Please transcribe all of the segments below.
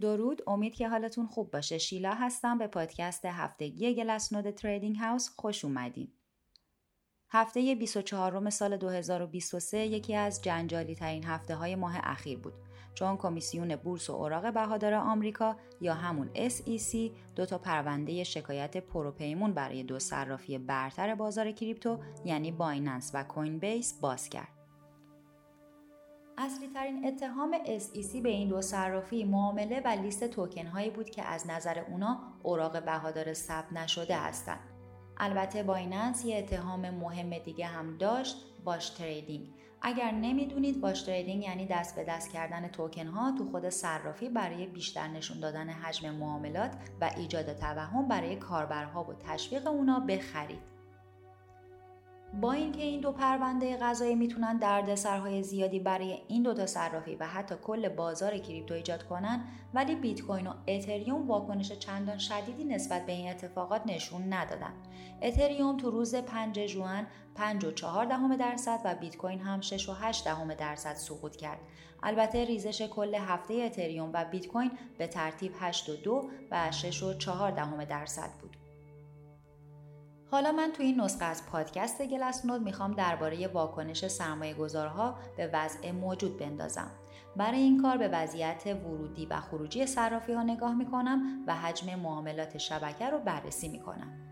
درود. امید که حالتون خوب باشه. شیلا هستم. به پادکست هفتگی گلسنود Trading House خوش اومدین. هفته 24 سال 2023 یکی از جنجالی ترین هفته های ماه اخیر بود. چون کمیسیون بورس و اوراق بهادار آمریکا یا همون SEC دو تا پرونده شکایت پروپیمون برای دو صرافی برتر بازار کریپتو یعنی بایننس و کوین بیس باز کرد. اصلی ترین اتهام SEC به این دو صرافی معامله و لیست توکن هایی بود که از نظر اونا اوراق بهادار ثبت نشده هستند. البته بایننس یه اتهام مهم دیگه هم داشت wash trading اگر نمی‌دونید wash trading یعنی دست به دست کردن توکن ها تو خود صرافی برای بیشتر نشون دادن حجم معاملات و ایجاد توهم برای کاربرها و تشویق اونا به خرید با اینکه این دو پرونده قضایی می‌تونن دردسرهای زیادی برای این دو تا صرافی و حتی کل بازار کریپتو ایجاد کنن ولی بیت کوین و اتریوم واکنش چندان شدیدی نسبت به این اتفاقات نشون ندادن. اتریوم تو روز 5 ژوئن 5.4 دهم درصد و بیت کوین هم 6.8 دهم درصد سقوط کرد. البته ریزش کل هفته اتریوم و بیت کوین به ترتیب 8.2 و 6.4 دهم درصد بود. حالا من تو این نسخه از پادکست گلس نود می‌خوام درباره واکنش سرمایه گذارها به وضع موجود بندازم. برای این کار به وضعیت ورودی و خروجی صرافی ها نگاه می‌کنم و حجم معاملات شبکه رو بررسی می‌کنم.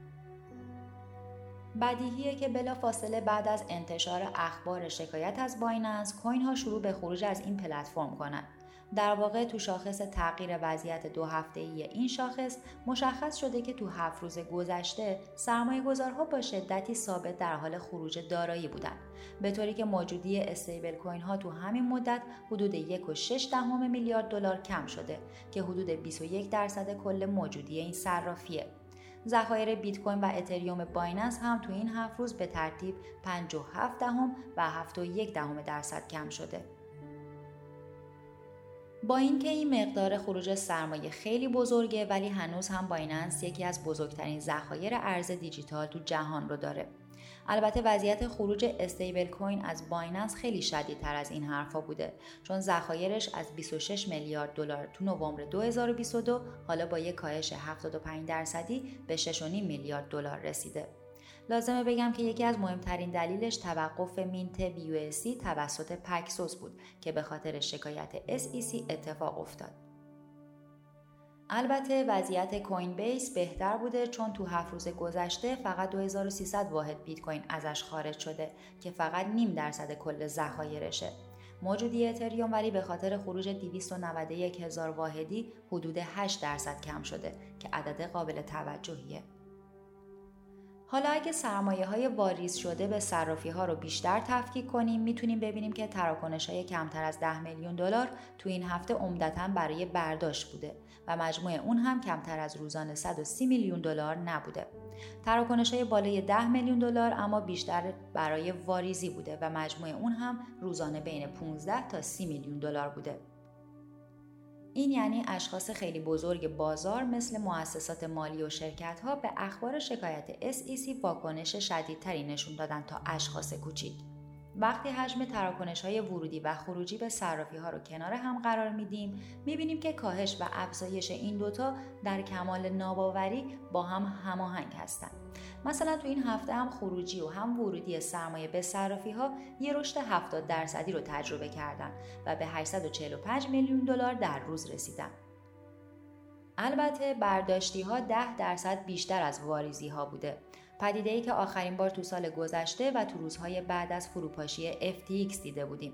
بدیهیه که بلا فاصله بعد از انتشار اخبار شکایت از بایننس کوین ها شروع به خروج از این پلتفرم کنند. در واقع تو شاخص تغییر وضعیت دو هفته ای این شاخص مشخص شده که تو هفت روز گذشته سرمایه گذارها با شدتی ثابت در حال خروج دارایی بودند. به طوری که موجودی استیبل کوین ها تو همین مدت حدود 1.6 دهم میلیارد دلار کم شده که حدود 21 درصد کل موجودی این صرافیه. ذخایر بیت کوین و اتریوم بایننس هم تو این هفت روز به ترتیب 57 دهم و 71 دهم درصد کم شده با اینکه این مقدار خروج سرمایه خیلی بزرگه ولی هنوز هم بایننس یکی از بزرگترین ذخایر ارز دیجیتال تو جهان رو داره. البته وضعیت خروج استیبل کوین از بایننس خیلی شدیدتر از این حرفا بوده چون ذخایرش از 26 میلیارد دلار تو نوامبر 2022 حالا با یک کاهش 75 درصدی به 6.5 میلیارد دلار رسیده. لازمه بگم که یکی از مهمترین دلیلش توقف mint BUSD توسط Paxos بود که به خاطر شکایت SEC اتفاق افتاد. البته وضعیت کوین بیس بهتر بوده چون تو هفت روز گذشته فقط 2300 واحد بیت کوین ازش خارج شده که فقط نیم درصد کل ذخایرشه. موجودی اتریوم ولی به خاطر خروج 291 هزار واحدی حدود 8 درصد کم شده که عدد قابل توجهیه. حالا اگه سرمایه های واریز شده به صرافی ها رو بیشتر تفکیک کنیم می‌تونیم ببینیم که تراکنش های کمتر از 10 میلیون دلار تو این هفته عمدتا برای برداشت بوده و مجموع اون هم کمتر از روزانه 130 میلیون دلار نبوده. تراکنش های بالای 10 میلیون دلار اما بیشتر برای واریزی بوده و مجموع اون هم روزانه بین 15 تا 30 میلیون دلار بوده. این یعنی اشخاص خیلی بزرگ بازار مثل مؤسسات مالی و شرکت ها به اخبار شکایت SEC واکنش شدیدتری نشون دادن تا اشخاص کوچیک. وقتی حجم تراکنش های ورودی و خروجی به صرافی ها رو کنار هم قرار میدیم می‌بینیم که کاهش و افزایش این دوتا در کمال ناباوری با هم هماهنگ هستند مثلا تو این هفته هم خروجی و هم ورودی سرمایه به صرافی ها یه رشد 70 درصدی رو تجربه کردن و به 845 میلیون دلار در روز رسیدن. البته برداشتی ها 10 درصد بیشتر از واریزی ها بوده. پدیده ای که آخرین بار تو سال گذشته و تو روزهای بعد از فروپاشی FTX دیده بودیم.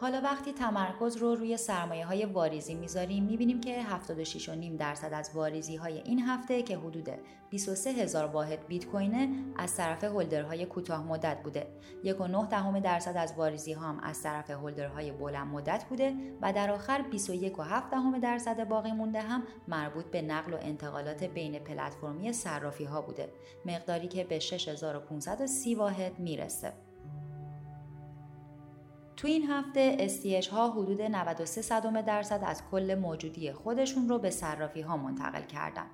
حالا وقتی تمرکز رو روی سرمایه های واریزی می‌ذاریم می‌بینیم که 76.5 درصد از واریزی های این هفته که حدود 23 هزار واحد بیت کوینه از طرف هولدرهای کوتاه مدت بوده. 1.9 دهم درصد از واریزی ها هم از طرف هولدرهای بلند مدت بوده و در آخر 21.7 دهم درصد باقی مونده هم مربوط به نقل و انتقالات بین پلتفرمی صرافی ها بوده. مقداری که به 6530 واحد می‌رسه. تو این هفته استیش ها حدود 93 صدم درصد از کل موجودی خودشون رو به صرافی ها منتقل کردن.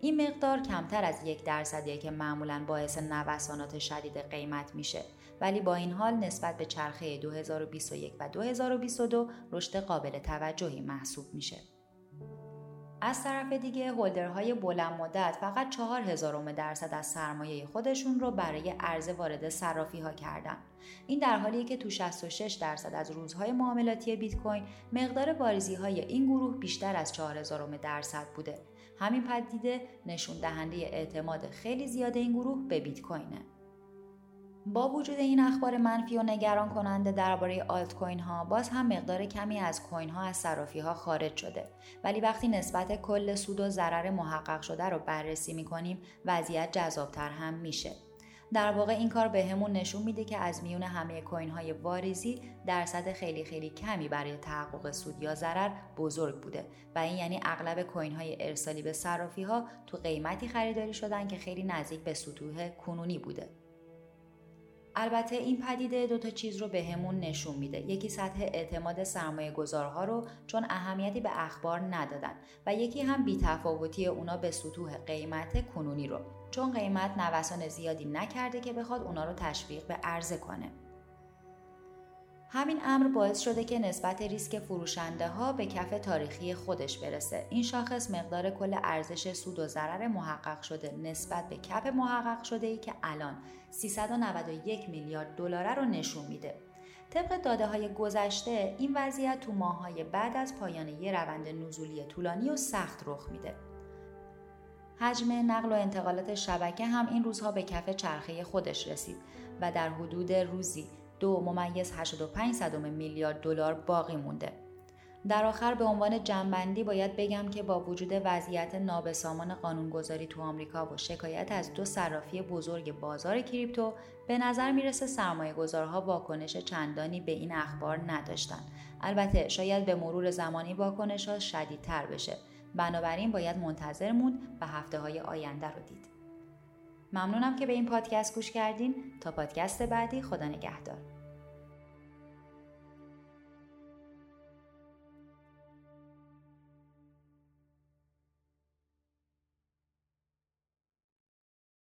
این مقدار کمتر از یک درصدیه که معمولا باعث نوسانات شدید قیمت میشه ولی با این حال نسبت به چرخه 2021 و 2022 رشد قابل توجهی محسوب میشه. از طرف دیگه هولدرهای بلند مدت فقط چهار هزارم درصد از سرمایه خودشون رو برای عرضه وارد صرافی ها کردن. این در حالیه که تو 66 درصد از روزهای معاملاتی بیت کوین مقدار واریزی های این گروه بیشتر از 4000 درصد بوده. همین پدیده نشون دهنده اعتماد خیلی زیاد این گروه به بیت کوینه. با وجود این اخبار منفی و نگران کننده درباره آلت کوین ها باز هم مقدار کمی از کوین ها از صرافی ها خارج شده. ولی وقتی نسبت کل سود و ضرر محقق شده رو بررسی می کنیم وضعیت جذابتر هم میشه. در واقع این کار به همون نشون میده که از میون همه کوین های واریزی درصد خیلی خیلی کمی برای تحقق سود یا ضرر بزرگ بوده. و این یعنی اغلب کوین های ارسالی به صرافی ها تو قیمتی خریداری شدن که خیلی نزدیک به سطوح کنونی بوده. البته این پدیده دو تا چیز رو بهمون همون نشون میده. یکی سطح اعتماد سرمایه گذارها رو چون اهمیتی به اخبار ندادن و یکی هم بیتفاوتی اونا به سطوح قیمت کنونی رو. چون قیمت نوسان زیادی نکرده که بخواد اونا رو تشویق به عرضه کنه. همین امر باعث شده که نسبت ریسک فروشنده ها به کف تاریخی خودش برسه. این شاخص مقدار کل ارزش سود و ضرر محقق شده نسبت به کف محقق شده ای که الان 391 میلیارد دلار رو نشون میده. طبق داده های گذشته این وضعیت تو ماهای بعد از پایان یه روند نزولی طولانی و سخت رخ میده. حجم نقل و انتقالات شبکه هم این روزها به کف چرخه خودش رسید و در حدود روزی دو ممیز 85 صدم میلیارد دلار باقی مونده. در آخر به عنوان جنبندی باید بگم که با وجود وضعیت نابسامان قانونگذاری تو آمریکا و شکایت از دو صرافی بزرگ بازار کریپتو به نظر می‌رسه سرمایه گذارها واکنش چندانی به این اخبار نداشتن. البته شاید به مرور زمانی واکنش ها شدیدتر بشه. بنابراین باید منتظر موند و هفته های آینده رو دید. ممنونم که به این پادکست گوش کردین. تا پادکست بعدی خدا نگهدار.